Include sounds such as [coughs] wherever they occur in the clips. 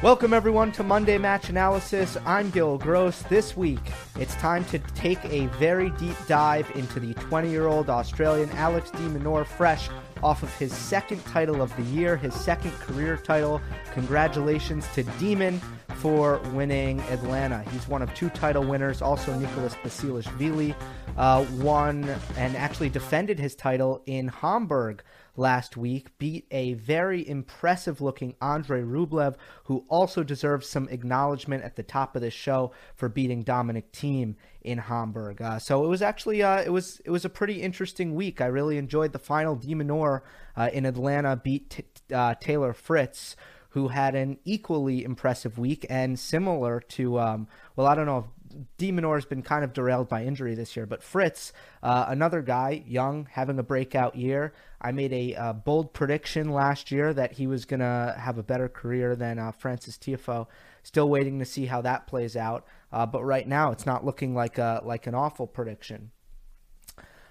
Welcome, everyone, to Monday Match Analysis. I'm Gil Gross. This week, it's time to take a very deep dive into the 20 year old Australian Alex de Minaur, fresh off of his second title of the year, his second career title. Congratulations to Demon for winning Atlanta. He's one of two title winners. Also, Nicholas Basilashvili uh, won and actually defended his title in Hamburg last week, beat a very impressive looking Andre Rublev, who also deserves some acknowledgement at the top of this show for beating Dominic Thiem in Hamburg. Uh, so it was actually uh, it was it was a pretty interesting week. I really enjoyed the final. de Minaur uh, in Atlanta beat t- uh, Taylor Fritz who had an equally impressive week and similar to, um, well, I don't know if de Minaur's been kind of derailed by injury this year, but Fritz, uh, another guy, young, having a breakout year. I made a uh, bold prediction last year that he was going to have a better career than uh, Frances Tiafoe. Still waiting to see how that plays out. Uh, but right now, it's not looking like a, like an awful prediction.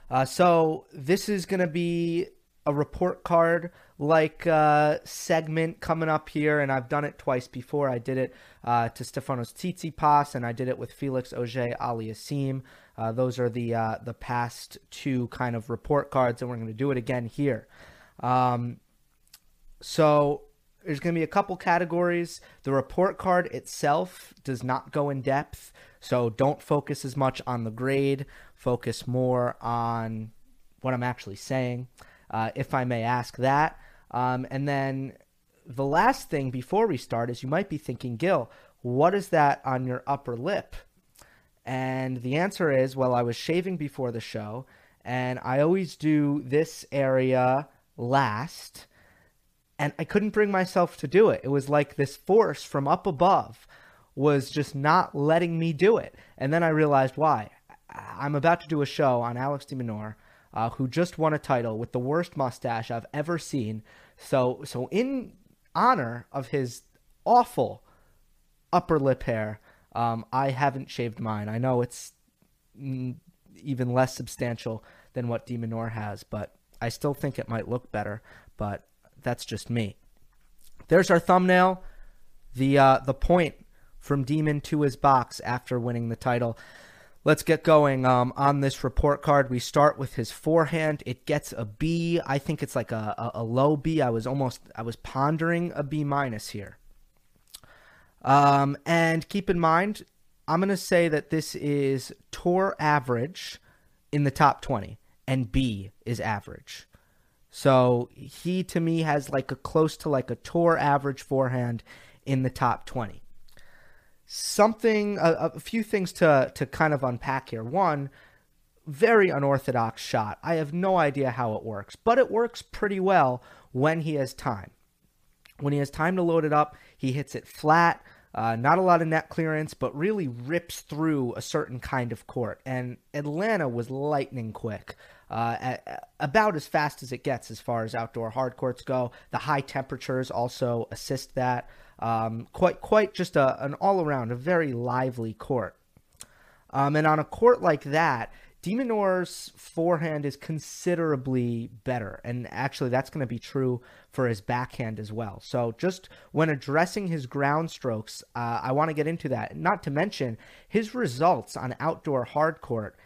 Uh, so this is going to be a report card like uh, segment coming up here, and I've done it twice before. I did it uh, to Stefanos Tsitsipas, and I did it with Felix Auger Aliassime. Uh, those are the uh, the past two kind of report cards, and we're going to do it again here. Um, so there's going to be a couple categories. The report card itself does not go in depth, so don't focus as much on the grade. Focus more on what I'm actually saying uh, if I may ask that. Um, and then the last thing before we start is you might be thinking, Gil, what is that on your upper lip? And the answer is, well, I was shaving before the show, and I always do this area last, and I couldn't bring myself to do it. It was like this force from up above was just not letting me do it. And then I realized why. I'm about to do a show on Alex de Minaur uh, who just won a title with the worst mustache I've ever seen. So, so in honor of his awful upper lip hair, um, I haven't shaved mine. I know it's even less substantial than what de Minaur has, but I still think it might look better. But that's just me. There's our thumbnail. The uh, the point from Demon to his box after winning the title. Let's get going um, on this report card. We start with his forehand. It gets a B. I think it's like a, a, a low B. I was almost I was pondering a B minus here. Um, and keep in mind, I'm going to say that this is tour average in the top 20, and B is average. So he to me has like a close to like a tour average forehand in the top 20 something a, a, few things to to kind of unpack here. One very unorthodox shot. I have no idea how it works but it works pretty well when he has time. When he has time to load it up he hits it flat uh, not a lot of net clearance but really rips through a certain kind of court. And atlanta was lightning quick uh, at, about as fast as it gets as far as outdoor hard courts go. The high temperatures also assist that. Um, quite quite just a, an all around a very lively court. Um, and on a court like that, de Minaur's forehand is considerably better, and actually that's going to be true for his backhand as well. So just when addressing his ground strokes, uh, I want to get into that. Not to mention his results on outdoor hard court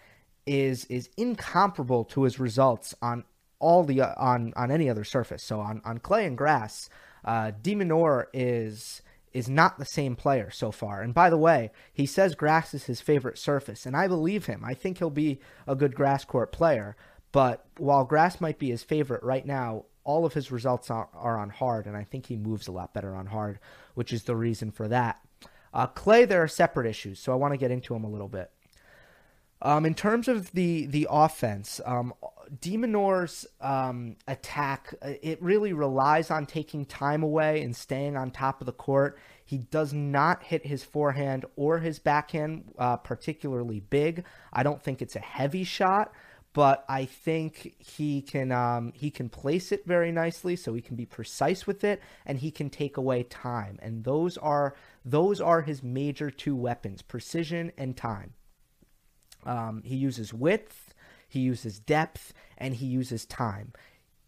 is is incomparable to his results on all the on on any other surface. So on on clay and grass, uh, de Minaur is is not the same player so far. And by the way, he says grass is his favorite surface, and I believe him. I think he'll be a good grass court player. But while grass might be his favorite right now, all of his results are, are on hard, and I think he moves a lot better on hard, which is the reason for that. Uh, clay, there are separate issues, so I want to get into them a little bit. Um, in terms of the the offense, um, de Minaur's um, attack uh, it really relies on taking time away and staying on top of the court. He does not hit his forehand or his backhand uh, particularly big. I don't think it's a heavy shot, but I think he can um, he can place it very nicely, so he can be precise with it, and he can take away time. And those are those are his major two weapons: precision and time. Um, he uses width, he uses depth, and he uses time.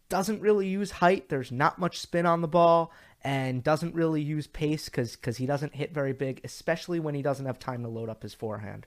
Doesn't really use height. There's not much spin on the ball, and doesn't really use pace because he doesn't hit very big, especially when he doesn't have time to load up his forehand.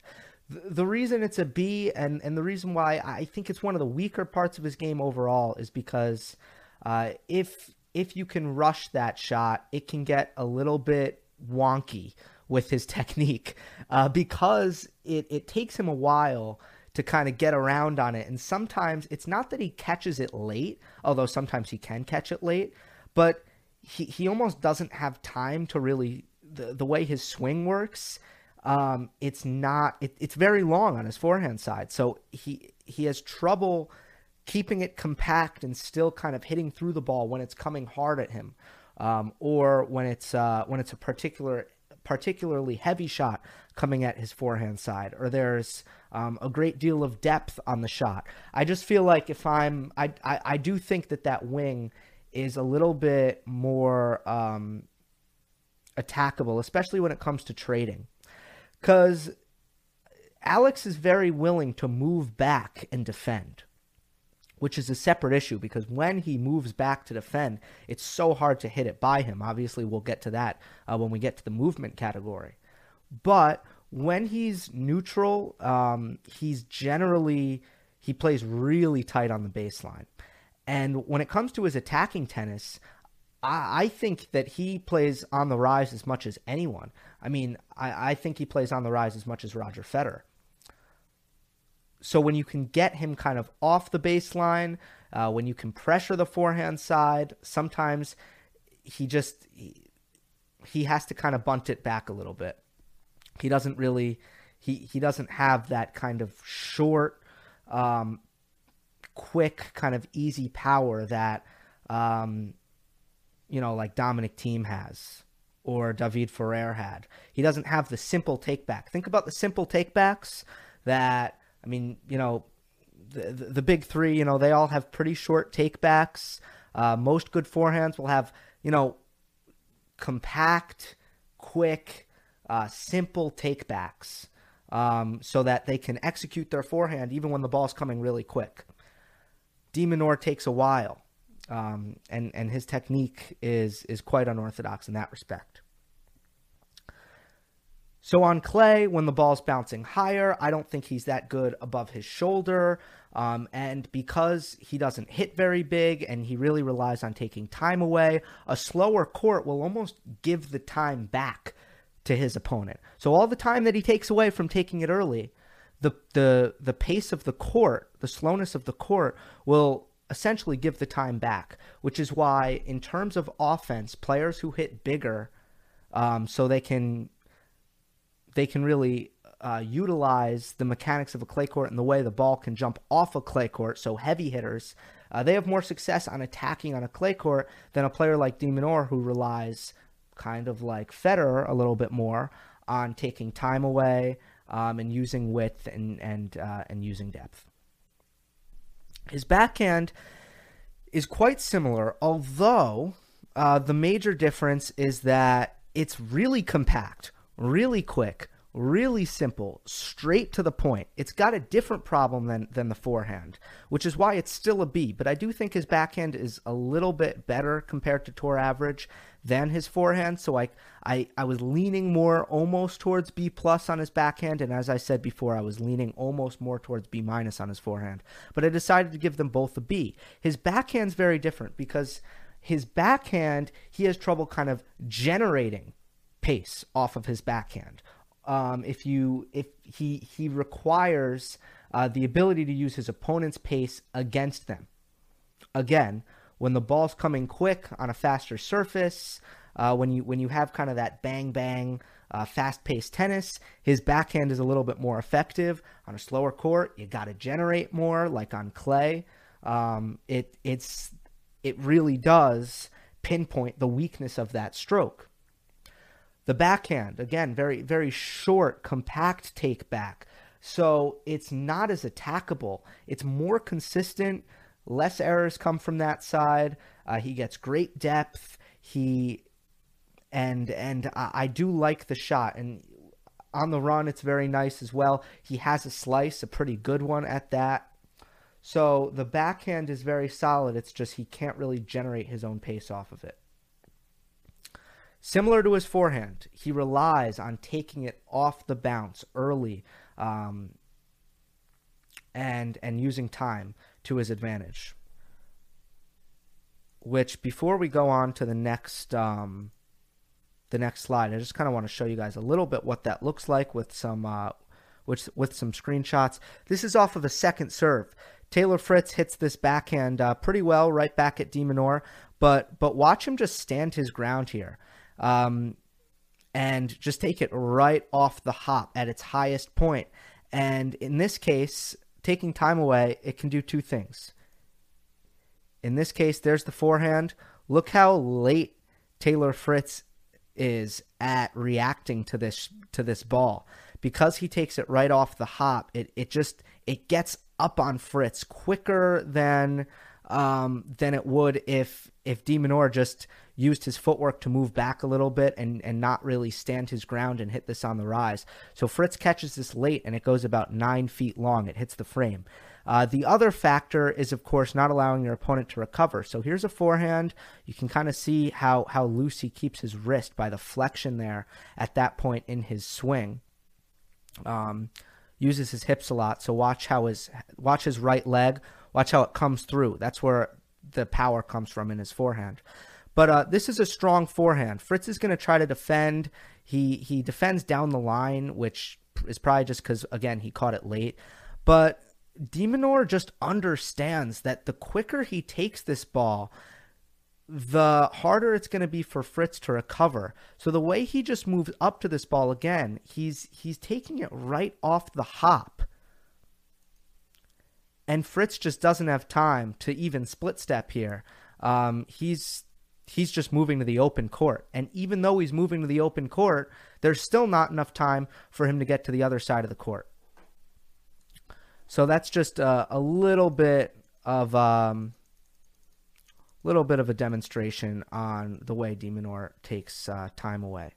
The, reason it's a B and, and the reason why I think it's one of the weaker parts of his game overall is because uh, if if you can rush that shot, it can get a little bit wonky with his [laughs] technique uh, because it, it takes him a while to kind of get around on it. And sometimes it's not that he catches it late, although sometimes he can catch it late, but he he almost doesn't have time to really the the way his swing works. Um, it's not it, it's very long on his forehand side, so he he has trouble keeping it compact and still kind of hitting through the ball when it's coming hard at him, um, or when it's uh, when it's a particular particularly heavy shot coming at his forehand side, or there's um, a great deal of depth on the shot. I just feel like if I'm, I, I, I do think that that wing is a little bit more um, attackable, especially when it comes to trading. Because Alex is very willing to move back and defend, which is a separate issue because when he moves back to defend, it's so hard to hit it by him. Obviously, we'll get to that uh, when we get to the movement category. But when he's neutral, um, he's generally he plays really tight on the baseline. And when it comes to his attacking tennis, I, I think that he plays on the rise as much as anyone. I mean, I, I think he plays on the rise as much as Roger Federer. So when you can get him kind of off the baseline, uh, when you can pressure the forehand side, sometimes he just he, he has to kind of bunt it back a little bit. He doesn't really he he doesn't have that kind of short um, quick, kind of easy power that, um, you know, like Dominic Thiem has or David Ferrer had. He doesn't have the simple takeback. Think about the simple takebacks that, I mean, you know, the, the, the big three, you know, they all have pretty short takebacks. Uh, most good forehands will have, you know, compact, quick, uh, simple takebacks um, so that they can execute their forehand even when the ball's coming really quick. De Minaur takes a while, um, and and his technique is is quite unorthodox in that respect. So on clay, when the ball's bouncing higher, I don't think he's that good above his shoulder. Um, and because he doesn't hit very big and he really relies on taking time away, a slower court will almost give the time back to his opponent. So all the time that he takes away from taking it early, the the the pace of the court, the slowness of the court will essentially give the time back, which is why in terms of offense, players who hit bigger, um, so they can they can really uh, utilize the mechanics of a clay court and the way the ball can jump off a clay court. So heavy hitters, uh, they have more success on attacking on a clay court than a player like De Minaur who relies kind of like Federer a little bit more on taking time away, um, and using width and and uh, and using depth. His backhand is quite similar, although uh, the major difference is that it's really compact, really quick, really simple, straight to the point. It's got a different problem than than the forehand, which is why it's still a B. But I do think his backhand is a little bit better compared to tour average than his forehand. So I I, I was leaning more almost towards B plus on his backhand, and as I said before, I was leaning almost more towards B minus on his forehand. But I decided to give them both a B. His backhand's very different because his backhand he has trouble kind of generating pace off of his backhand. Um, if you if he he requires uh, the ability to use his opponent's pace against them. Again, when the ball's coming quick on a faster surface, uh, when you when you have kind of that bang bang uh, fast paced tennis, his backhand is a little bit more effective on a slower court. You got to generate more, like on clay. Um, it it's it really does pinpoint the weakness of that stroke. The backhand, again, very very short, compact take back. So it's not as attackable. It's more consistent Less errors come from that side. Uh, he gets great depth. He and and I, I do like the shot and on the run it's very nice as well. He has a slice, a pretty good one at that. So the backhand is very solid. It's just he can't really generate his own pace off of it. Similar to his forehand, he relies on taking it off the bounce early um, and and using time to his advantage. Which before we go on to the next um, the next slide, I just kind of want to show you guys a little bit what that looks like with some uh, with with some screenshots. This is off of a second serve. Taylor Fritz hits this backhand uh, pretty well right back at de Minaur, but but watch him just stand his ground here. Um, and just take it right off the hop at its highest point. And in this case, taking time away, it can do two things. In this case, there's the forehand. Look how late Taylor Fritz is at reacting to this to this ball. Because he takes it right off the hop, it, it just it gets up on Fritz quicker than um, than it would if if de Minaur just used his footwork to move back a little bit and, and not really stand his ground and hit this on the rise. So Fritz catches this late and it goes about nine feet long. It hits the frame. Uh, the other factor is, of course, not allowing your opponent to recover. So here's a forehand. You can kind of see how, how loose he keeps his wrist by the flexion there at that point in his swing. Um, uses his hips a lot. So watch how his watch his right leg. Watch how it comes through. That's where the power comes from in his forehand. But uh, this is a strong forehand. Fritz is going to try to defend. He he defends down the line, which is probably just because again he caught it late. But de Minaur just understands that the quicker he takes this ball, the harder it's going to be for Fritz to recover. So the way he just moves up to this ball again, he's he's taking it right off the hop. And Fritz just doesn't have time to even split step here. Um, he's he's just moving to the open court. And even though he's moving to the open court, there's still not enough time for him to get to the other side of the court. So that's just a, a little bit of um, little bit of a demonstration on the way de Minaur takes uh, time away.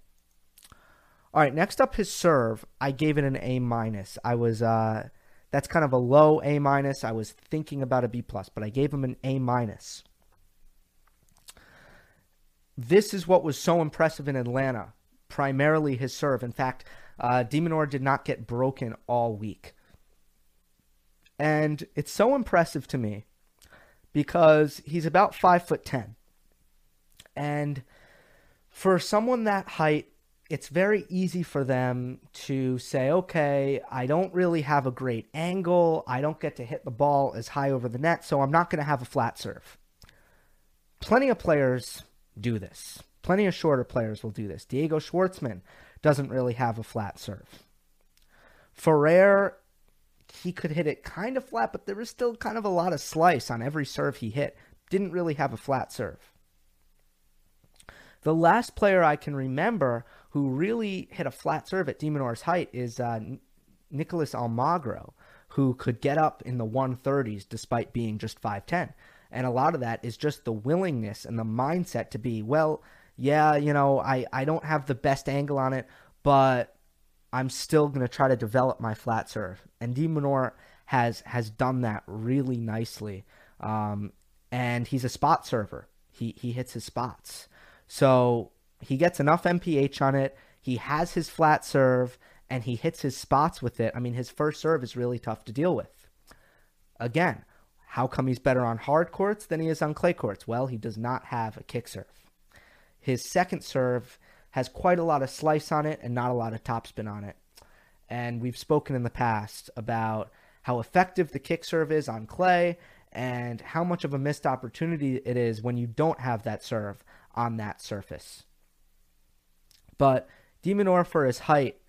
All right, next up his serve. I gave it an A minus. I was uh, that's kind of a low A minus. I was thinking about a B plus, but I gave him an A minus. This is what was so impressive in Atlanta, primarily his serve. In fact, uh, de Minaur did not get broken all week. And it's so impressive to me because he's about five foot ten. And for someone that height, it's very easy for them to say, okay, I don't really have a great angle. I don't get to hit the ball as high over the net, so I'm not going to have a flat serve. Plenty of players do this. Plenty of shorter players will do this. Diego Schwartzman doesn't really have a flat serve. Ferrer he could hit it kind of flat, but there was still kind of a lot of slice on every serve he hit. Didn't really have a flat serve. The last player I can remember who really hit a flat serve at de Minaur's height is uh, Nicholas Almagro, who could get up in the 130s despite being just 5'10. And a lot of that is just the willingness and the mindset to be, well, yeah, you know, I, I don't have the best angle on it, but I'm still going to try to develop my flat serve. And de Minaur has has done that really nicely. Um, and he's a spot server. He he hits his spots. So he gets enough MPH on it. He has his flat serve and he hits his spots with it. I mean, his first serve is really tough to deal with. Again, how come he's better on hard courts than he is on clay courts? Well, he does not have a kick serve. His second serve has quite a lot of slice on it and not a lot of topspin on it. And we've spoken in the past about how effective the kick serve is on clay and how much of a missed opportunity it is when you don't have that serve on that surface. But de Minaur, for his height,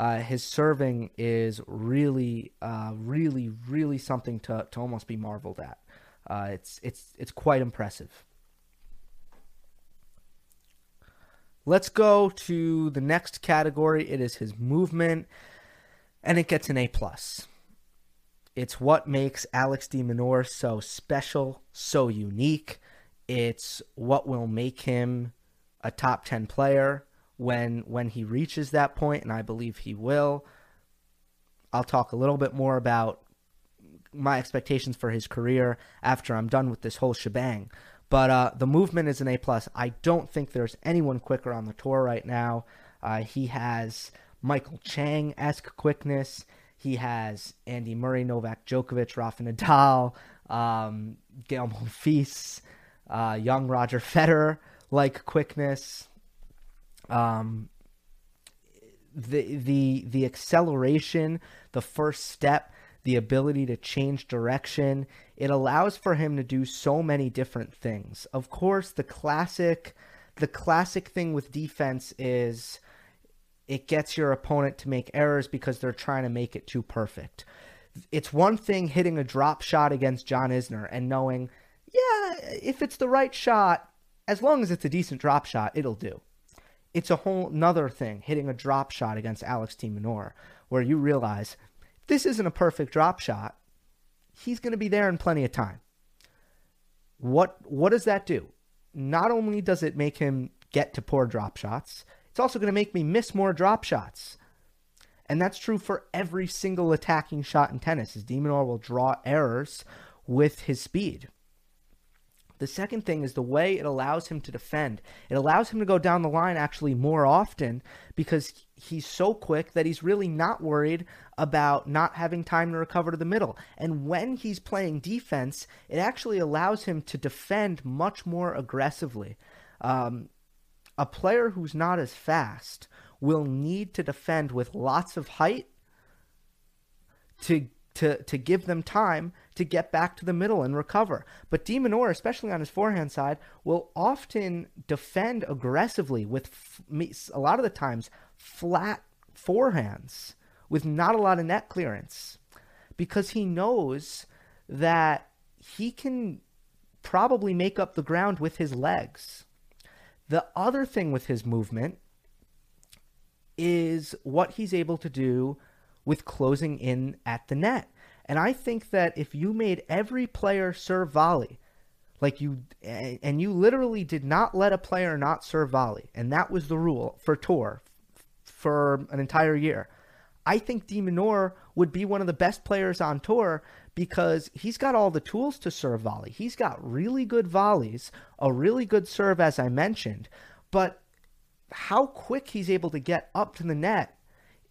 uh, his serving is really, uh, really, really something to, to almost be marveled at. Uh, it's it's it's quite impressive. Let's go to the next category. It is his movement, and it gets an A plus. It's what makes Alex de Minaur so special, so unique. It's what will make him a top 10 player when when he reaches that point and I believe he will. I'll talk a little bit more about my expectations for his career after I'm done with this whole shebang. But uh, the movement is an A plus. I don't think there's anyone quicker on the tour right now. Uh, he has Michael Chang esque quickness. He has Andy Murray, Novak Djokovic, Rafa Nadal, um, Gael Monfils, uh, young Roger Federer like quickness. Um, the the the acceleration, the first step, the ability to change direction, it allows for him to do so many different things. Of course, the classic the classic thing with defense is it gets your opponent to make errors because they're trying to make it too perfect. It's one thing hitting a drop shot against John Isner and knowing, yeah, if it's the right shot, as long as it's a decent drop shot, it'll do. It's a whole nother thing hitting a drop shot against Alex Minaur, where you realize this isn't a perfect drop shot. He's going to be there in plenty of time. What what does that do? Not only does it make him get to poor drop shots, it's also going to make me miss more drop shots. And that's true for every single attacking shot in tennis, as de Minaur will draw errors with his speed. The second thing is the way it allows him to defend. It allows him to go down the line actually more often because he's so quick that he's really not worried about not having time to recover to the middle. And when he's playing defense, it actually allows him to defend much more aggressively. Um, a player who's not as fast will need to defend with lots of height to to to give them time to get back to the middle and recover. But de Minaur, especially on his forehand side, will often defend aggressively with f- a lot of the times flat forehands with not a lot of net clearance because he knows that he can probably make up the ground with his legs. The other thing with his movement is what he's able to do with closing in at the net. And I think that if you made every player serve volley, like you, and you literally did not let a player not serve volley, and that was the rule for tour for an entire year. I think de Minaur would be one of the best players on tour because he's got all the tools to serve volley. He's got really good volleys, a really good serve, as I mentioned. But how quick he's able to get up to the net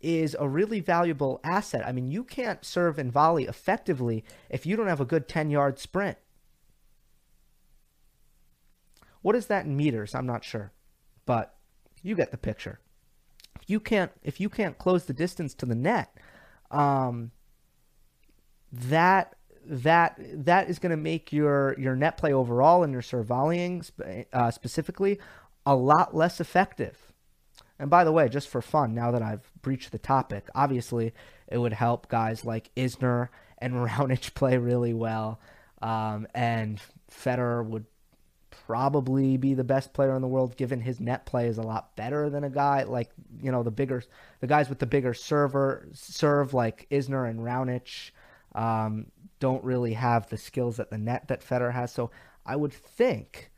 is a really valuable asset. I mean, you can't serve and volley effectively if you don't have a good 10 yard sprint. What is that in meters? I'm not sure. But you get the picture. If you can't if you can't close the distance to the net, um, that that that is going to make your your net play overall and your serve volleying uh, specifically a lot less effective. And by the way, just for fun, now that I've breached the topic, obviously it would help guys like Isner and [laughs] Raonic play really well, um, and Federer would probably be the best player in the world given his net play is a lot better than a guy like you know the bigger the guys with the bigger server serve like Isner and Raonic um, don't really have the skills at the net that Federer has. So I would think,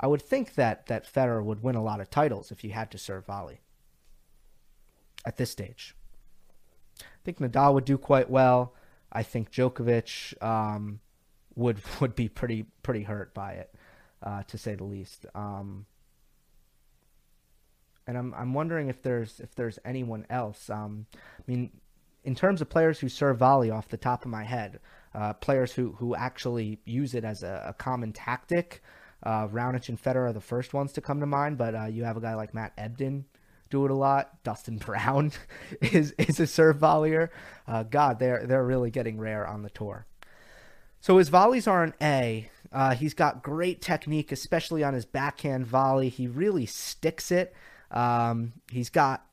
I would think that that Federer would win a lot of titles if you had to serve volley at this stage. I think Nadal would do quite well. I think Djokovic um, would [laughs] would be pretty pretty hurt by it, uh, to say the least. Um, and I'm I'm wondering if there's if there's anyone else. Um, I mean, in terms of players who serve volley off the top of my head, uh, players who, who actually use it as a, a common tactic, uh, Raonic and Federer are the first ones to come to mind, but uh, you have a guy like Matt Ebden do it a lot. Dustin [laughs] Brown [laughs] is is a serve volleyer. Uh, God, they're they're really getting rare on the tour. So his volleys are an A. Uh, he's got great technique, especially on his backhand volley. He really sticks it. Um, he's got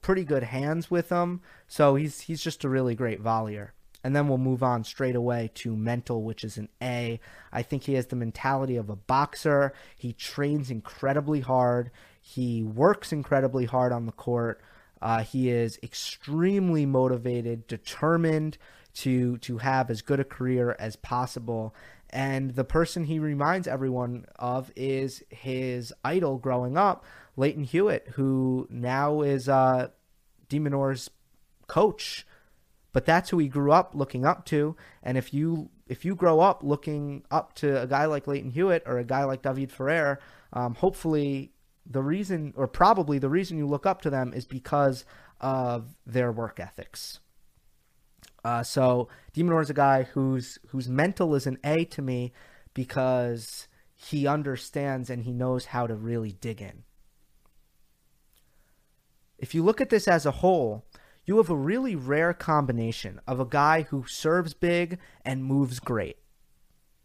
pretty good hands with him. So he's he's just a really great volleyer. And then we'll move on straight away to mental, which is an A. I think he has the mentality of a boxer. He trains incredibly hard. He works incredibly hard on the court. Uh, he is extremely motivated, determined to to have as good a career as possible. And the person he reminds everyone of is his idol growing up, Lleyton Hewitt, who now is uh, de Minaur's coach. But that's who he grew up looking up to. And if you if you grow up looking up to a guy like Lleyton Hewitt or a guy like David Ferrer, um, hopefully the reason or probably the reason you look up to them is because of their work ethics. Uh, so de Minaur is a guy whose whose mental is an A to me because he understands and he knows how to really dig in. If you look at this as a whole, you have a really rare combination of a guy who serves big and moves great.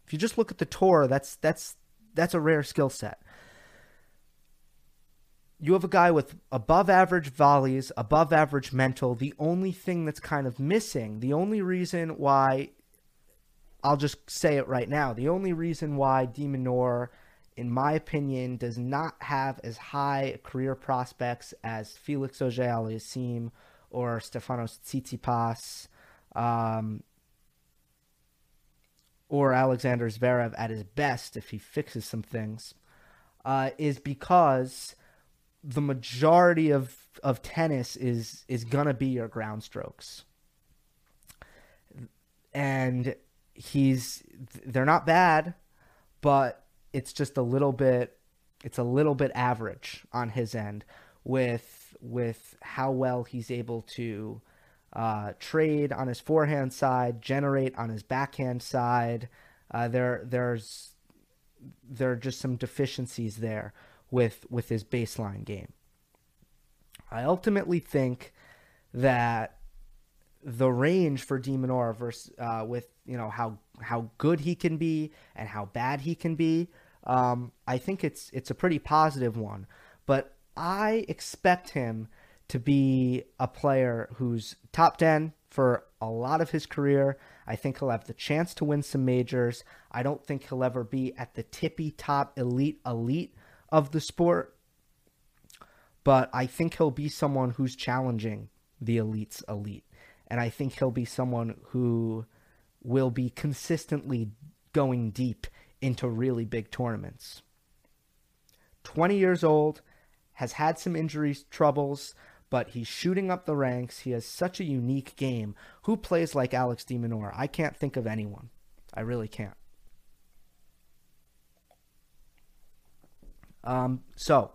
If you just look at the tour, that's that's that's a rare skill set you have a guy with above average volleys, above average mental. The only thing that's kind of missing, the only reason why, I'll just say it right now, the only reason why de Minaur, in my opinion, does not have as high career prospects as Felix Auger-Aliassime or Stefanos Tsitsipas um, or Alexander Zverev at his best if he fixes some things, uh, is because the majority of of tennis is is gonna be your ground strokes, and he's they're not bad, but it's just a little bit it's a little bit average on his end with with how well he's able to uh, trade on his forehand side, generate on his backhand side. Uh, there there's there are just some deficiencies there with with his baseline game. I ultimately think that the range for de Minaur versus uh, with you know how how good he can be and how bad he can be, um, I think it's it's a pretty positive one. But I expect him to be a player who's top ten for a lot of his career. I think he'll have the chance to win some majors. I don't think he'll ever be at the tippy top elite elite of the sport. But I think he'll be someone who's challenging the elite's elite. And I think he'll be someone who will be consistently going deep into really big tournaments. 20 years old, has had some injury troubles, but he's shooting up the ranks. He has such a unique game. Who plays like Alex de Minaur? I can't think of anyone. I really can't. Um, so,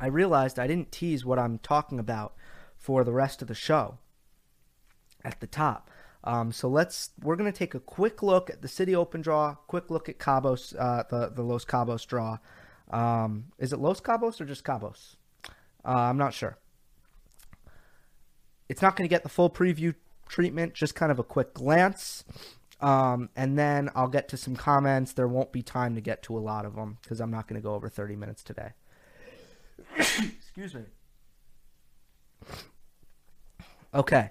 I realized I didn't tease what I'm talking about for the rest of the show at the top. Um, so let's we're gonna take a quick look at the City Open draw, quick look at Cabos, uh, the the Los Cabos draw. Um, is it Los Cabos or just Cabos? Uh, I'm not sure. It's not going to get the full preview treatment, just kind of a quick glance. Um, and then I'll get to some comments. There won't be time to get to a lot of them because I'm not going to go over 30 minutes today. [coughs] Excuse me. Okay.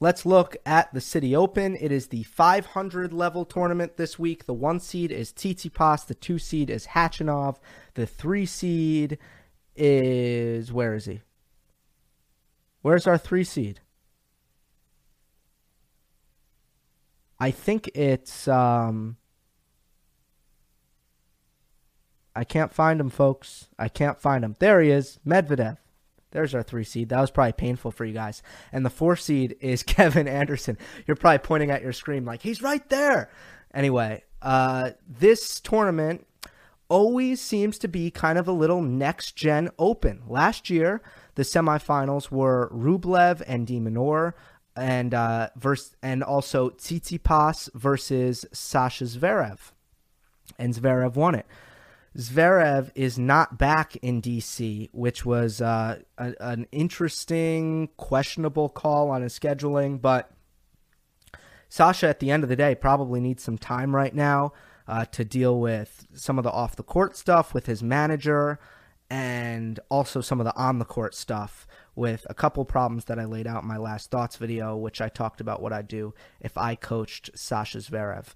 Let's look at the City Open. It is the 500 level tournament this week. The one seed is Tsitsipas. The two seed is Khachanov. The three seed is. Where is he? Where's our three seed? I think it's um I can't find him, folks. I can't find him. There he is, Medvedev. There's our three seed. That was probably painful for you guys. And the four seed is [laughs] Kevin Anderson. You're probably pointing at your screen like he's right there. Anyway, uh, this tournament always seems to be kind of a little next gen open. Last year, the semifinals were Rublev and De Minaur and uh, verse, and also Tsitsipas versus Sasha Zverev, and Zverev won it. Zverev is not back in DC, which was uh, a, an interesting, questionable call on his scheduling. But Sasha, at the end of the day, probably needs some time right now uh, to deal with some of the off the court stuff with his manager and also some of the on the court stuff with a couple problems that I laid out in my last thoughts video, which I talked about what I'd do if I coached Sasha Zverev.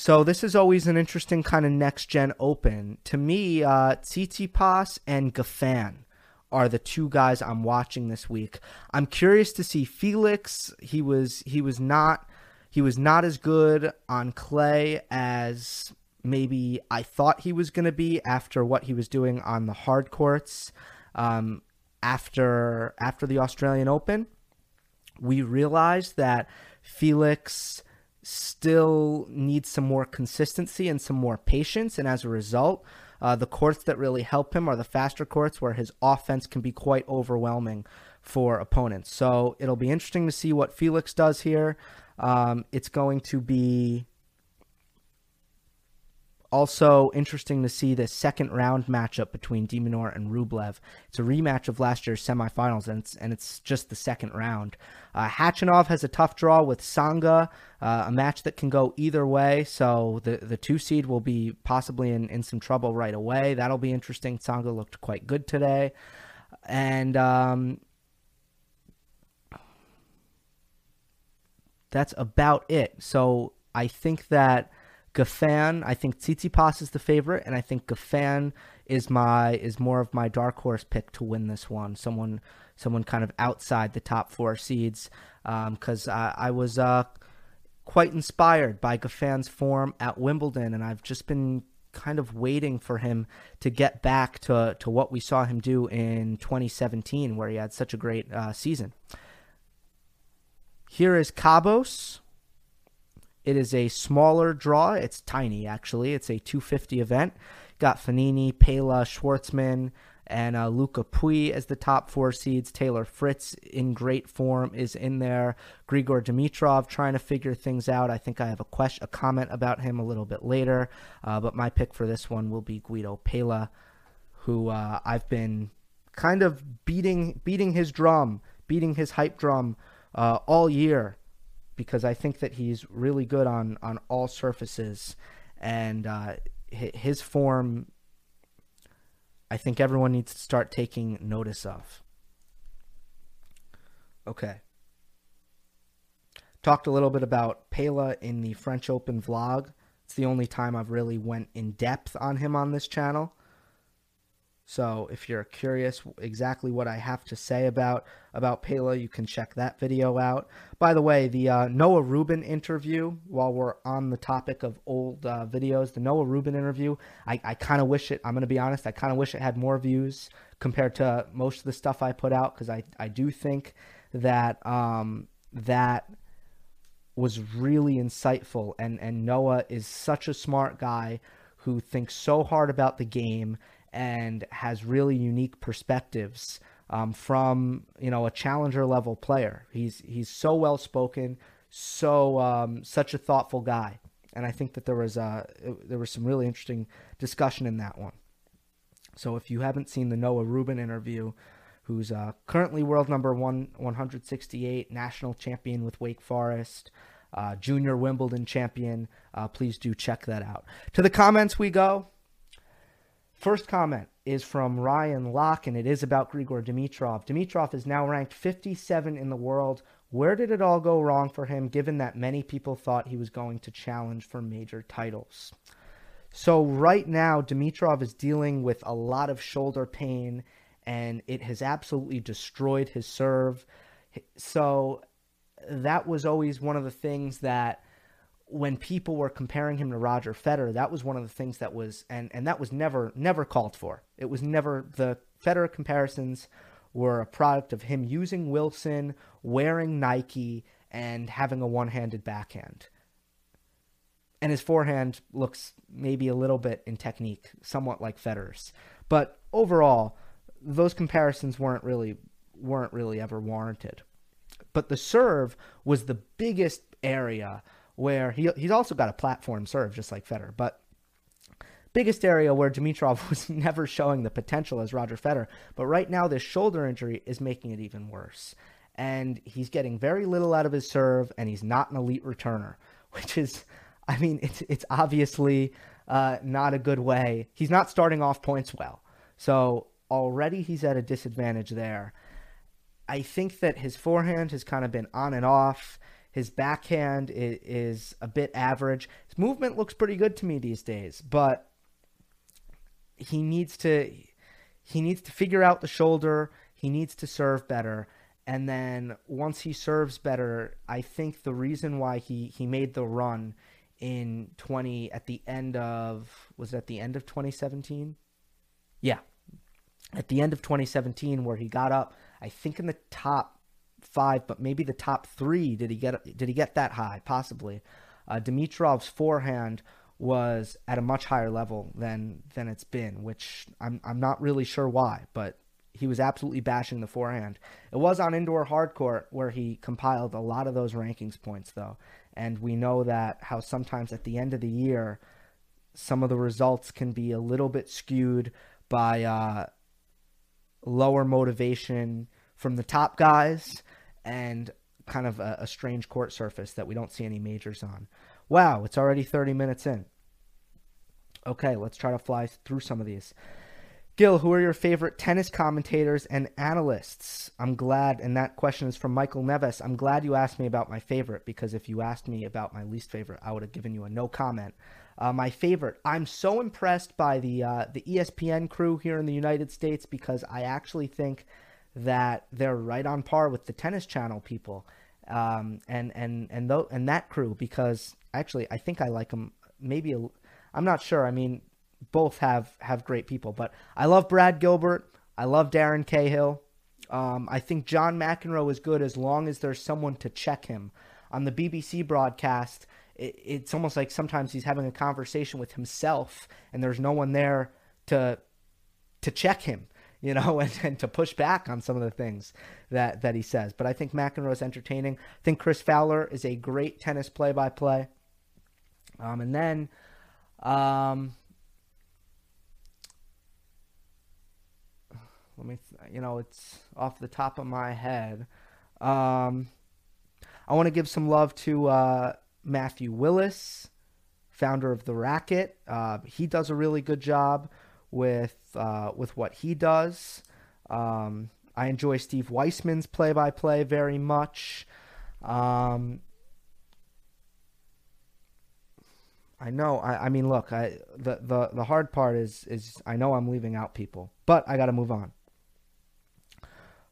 So this is always an interesting kind of next gen open. To me, uh, Tsitsipas and Goffin are the two guys I'm watching this week. I'm curious to see Felix. He was he was not he was not as good on clay as maybe I thought he was going to be after what he was doing on the hard courts um, after after the Australian Open. We realized that Felix still needs some more consistency and some more patience, and as a result, uh, the courts that really help him are the faster courts where his offense can be quite overwhelming for opponents. So it'll be interesting to see what Felix does here. Um, it's going to be also interesting to see the second round matchup between de Minaur and Rublev. It's a rematch of last year's semifinals, and it's, and it's just the second round. Uh, Khachanov has a tough draw with Tsonga, uh, a match that can go either way. So the, the two seed will be possibly in, in some trouble right away. That'll be interesting. Tsonga looked quite good today. And um, that's about it. So I think that Goffin, I think Tsitsipas is the favorite, and I think Goffin is my is more of my dark horse pick to win this one. Someone someone kind of outside the top four seeds, because um, I, I, was uh, quite inspired by Goffin's form at Wimbledon, and I've just been kind of waiting for him to get back to to what we saw him do in 2017, where he had such a great uh, season. Here is Cabos. It is a smaller draw. It's tiny, actually. It's a 250 event. Got Fognini, Pella, Schwartzman, and uh, Luca Pouille as the top four seeds. Taylor Fritz in great form is in there. Grigor Dimitrov trying to figure things out. I think I have a question, a comment about him a little bit later. Uh, but my pick for this one will be Guido Pella, who uh, I've been kind of beating beating his drum, beating his hype drum uh, all year because I think that he's really good on on all surfaces, and uh, his form. I think everyone needs to start taking notice of. Okay. Talked a little bit about Pella in the French Open vlog. It's the only time I've really went in depth on him on this channel. So if you're curious exactly what I have to say about about Pella, you can check that video out. By the way, the uh, Noah Rubin interview, while we're on the topic of old uh, videos, the Noah Rubin interview, I, I kind of wish it, I'm going to be honest, I kind of wish it had more views compared to most of the stuff I put out because I, I do think that um, that was really insightful. And, and Noah is such a smart guy who thinks so hard about the game and has really unique perspectives um, from you know a challenger level player. He's he's so well spoken, so um, such a thoughtful guy, and I think that there was a there was some really interesting discussion in that one. So if you haven't seen the Noah Rubin interview, who's uh, currently world number one 168, national champion with Wake Forest. Uh, junior Wimbledon champion. Uh, please do check that out. To the comments we go. First comment is from Ryan Locke, and it is about Grigor Dimitrov. Dimitrov is now ranked 57 in the world. Where did it all go wrong for him, given that many people thought he was going to challenge for major titles? So, right now, Dimitrov is dealing with a lot of shoulder pain, and it has absolutely destroyed his serve. So, that was always one of the things that when people were comparing him to Roger Federer, that was one of the things that was and and that was never never called for. It was never the Federer comparisons were a product of him using Wilson, wearing Nike, and having a one-handed backhand. And his forehand looks maybe a little bit in technique, somewhat like Federer's. But overall, those comparisons weren't really weren't really ever warranted. But the serve was the biggest area where he he's also got a platform serve just like Federer, but biggest area where Dimitrov [laughs] was never showing the potential as Roger Federer, but right now this shoulder injury is making it even worse. And he's getting very little out of his serve, and he's not an elite returner, [laughs] which is, I mean, it's it's obviously uh, not a good way. He's not starting off points well, so already he's at a disadvantage there. I think that his forehand has kind of been on and off. His backhand is, is a bit average. His movement looks pretty good to me these days, but he needs to he needs to figure out the shoulder. He needs to serve better. And then once he serves better, I think the reason why he, he made the run in 20 at the end of was it at the end of 2017? Yeah. At the end of 2017 where he got up I think in the top five, but maybe the top three. Did he get? Did he get that high? Possibly. Uh, Dimitrov's forehand was at a much higher level than than it's been, which I'm I'm not really sure why, but he was absolutely bashing the forehand. It was on indoor hard court where he compiled a lot of those rankings points though, and we know that how sometimes at the end of the year, some of the results can be a little bit skewed by uh, lower motivation from the top guys and kind of a, a strange court surface that we don't see any majors on. Wow, it's already 30 minutes in. Okay, let's try to fly through some of these. Gil, who are your favorite tennis commentators and analysts? I'm glad, and that question is from Michael Neves. I'm glad you asked me about my favorite because if you asked me about my least favorite, I would have given you a no comment. Uh, my favorite, I'm so impressed by the uh, the ESPN crew here in the United States because I actually think that they're right on par with the Tennis Channel people, um, and and and th- and that crew because actually I think I like them maybe I'm not sure. I mean, both have have great people, but I love Brad Gilbert. I love Darren Cahill. Um, I think John McEnroe is good as long as there's someone to check him. On the BBC broadcast, it, it's almost like sometimes he's having a conversation with himself, and there's no one there to to check him, you know, [laughs] and, and to push back on some of the things that that he says. But I think McEnroe is entertaining. I think Chris Fowler is a great tennis play-by-play. Um, and then um, let me, th- you know, it's off the top of my head. Um, I want to give some love to uh, Matthew Willis, founder of the Racquet. Uh, he does a really good job with uh, with what he does. Um, I enjoy Steve Weissman's play-by-play very much. Um, I know. I, I mean, look. I the, the the hard part is is I know I'm leaving out people, but I got to move on.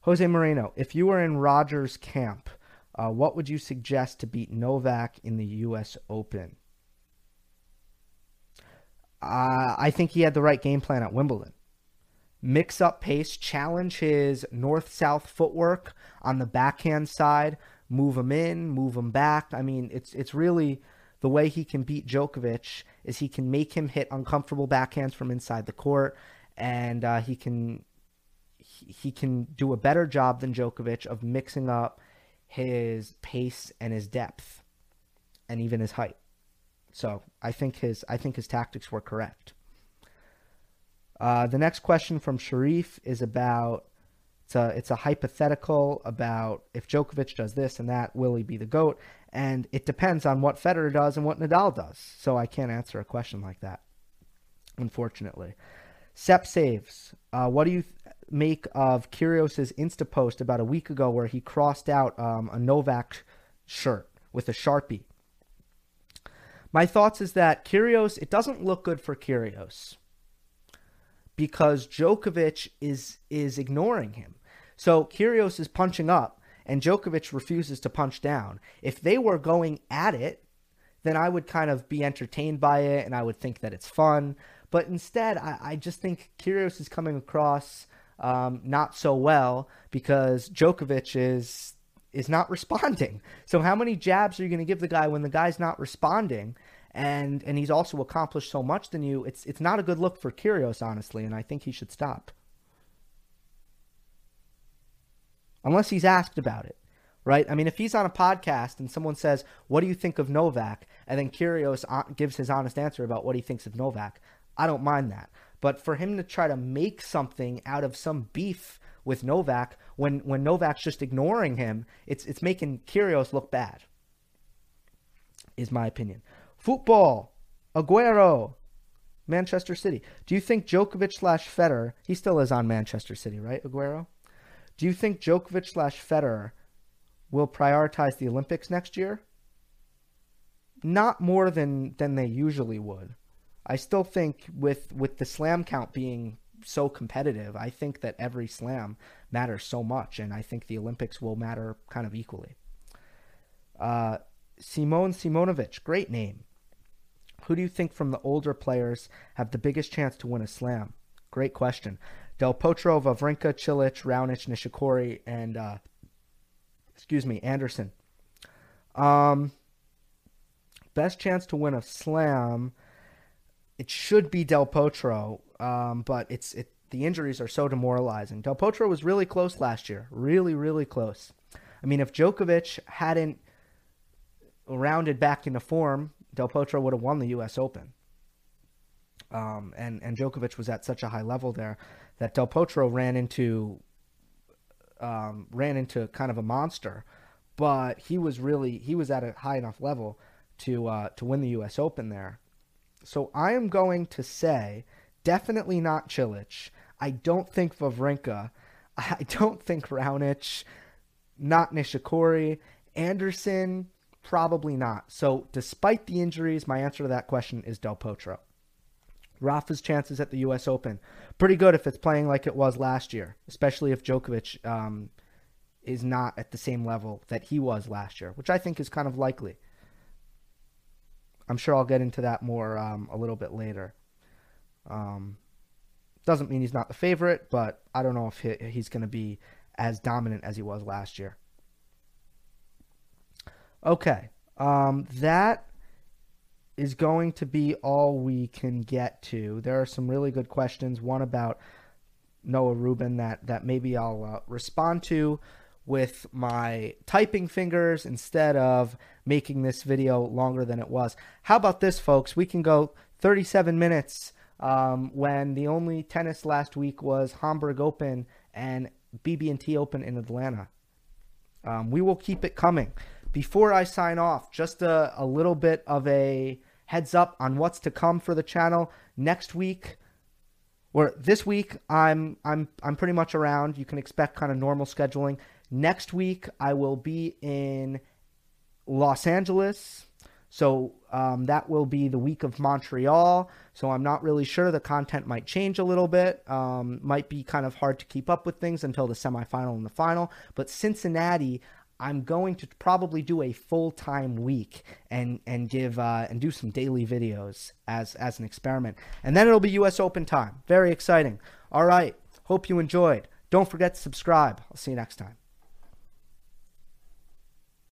Jose Moreno, if you were in Roger's camp, uh, what would you suggest to beat Novak in the U.S. Open? Uh, I think he had the right game plan at Wimbledon. Mix up pace, challenge his north south footwork on the backhand side, move him in, move him back. I mean, it's it's really the way he can beat Djokovic is he can make him hit uncomfortable backhands from inside the court, and uh, he can he can do a better job than Djokovic of mixing up his pace and his depth, and even his height. So I think his I think his tactics were correct. Uh, the next question from Sharif is about it's a it's a hypothetical about if Djokovic does this and that, will he be the goat? And it depends on what Federer does and what Nadal does. So I can't answer a question like that, unfortunately. Sep saves. Uh, what do you th- make of Kyrgios's Insta post about a week ago where he crossed out um, a Novak shirt with a sharpie? My thoughts is that Kyrgios, it doesn't look good for Kyrgios because Djokovic is is ignoring him. So Kyrgios is punching up and Djokovic refuses to punch down. If they were going at it, then I would kind of be entertained by it and I would think that it's fun. But instead, I, I just think Kyrgios is coming across um, not so well because Djokovic is is not [laughs] responding. So how many jabs are you going to give the guy when the guy's not responding? And and he's also accomplished so much than you. It's it's not a good look for Kyrgios, honestly, and I think he should stop. unless he's asked about it, right? I mean, if he's on a podcast and someone says, "What do you think of Novak?" and then Kyrgios uh, gives his honest answer about what he thinks of Novak, I don't mind that. But for him to try to make something out of some beef with Novak when when Novak's just ignoring him, it's it's making Kyrgios look bad. Is my opinion. Football, Aguero, Manchester City. Do you think Djokovic slash Federer? He still is on Manchester City, right? Aguero. Do you think Djokovic slash Federer will prioritize the Olympics next year? Not more than than they usually would. I still think with with the slam count being so competitive, I think that every slam matters so much, and I think the Olympics will matter kind of equally. Uh, Simone Simonovic, great name. Who do you think from the older players have the biggest chance to win a slam? Great question. Del Potro, Wawrinka, Cilic, Raonic, Nishikori, and uh, excuse me, Anderson. Um, best chance to win a slam. It should be Del Potro, um, but it's it. The injuries are so demoralizing. Del Potro was really close last year, really, really close. I mean, if Djokovic hadn't rounded back into form, Del Potro would have won the U.S. Open. Um, and and Djokovic was at such a high level there that Del Potro ran into um, ran into kind of a monster, but he was really he was at a high enough level to uh, to win the U.S. Open there. So I am going to say definitely not Cilic. I don't think Wawrinka. [laughs] I don't think Raonic. Not Nishikori. Anderson, probably not. So despite the injuries, my answer to that question is Del Potro. Rafa's chances at the U.S. Open pretty good if it's playing like it was last year, especially if Djokovic um, is not at the same level that he was last year, which I think is kind of likely. I'm sure I'll get into that more um, a little bit later. Um, doesn't mean he's not the favorite, but I don't know if he, he's going to be as dominant as he was last year. Okay, um, that is going to be all we can get to. There are some really good questions. One about Noah Rubin that that maybe I'll uh, respond to with my typing fingers instead of making this video longer than it was. How about this, folks? We can go 37 minutes um, when the only tennis last week was Hamburg Open and BB&T Open in Atlanta. Um, we will keep it coming. Before I sign off, just a, a little bit of a heads up on what's to come for the channel next week or this week I'm I'm I'm pretty much around. You can expect kind of normal scheduling. Next week I will be in Los Angeles. So um, that will be the week of Montreal. So I'm not really sure. The content might change a little bit. Um, might be kind of hard to keep up with things until the semifinal and the final. But Cincinnati, I'm going to probably do a full time week and and give uh, and do some daily videos as as an experiment, and then it'll be U.S. Open time. Very exciting. All right. Hope you enjoyed. Don't forget to subscribe. I'll see you next time.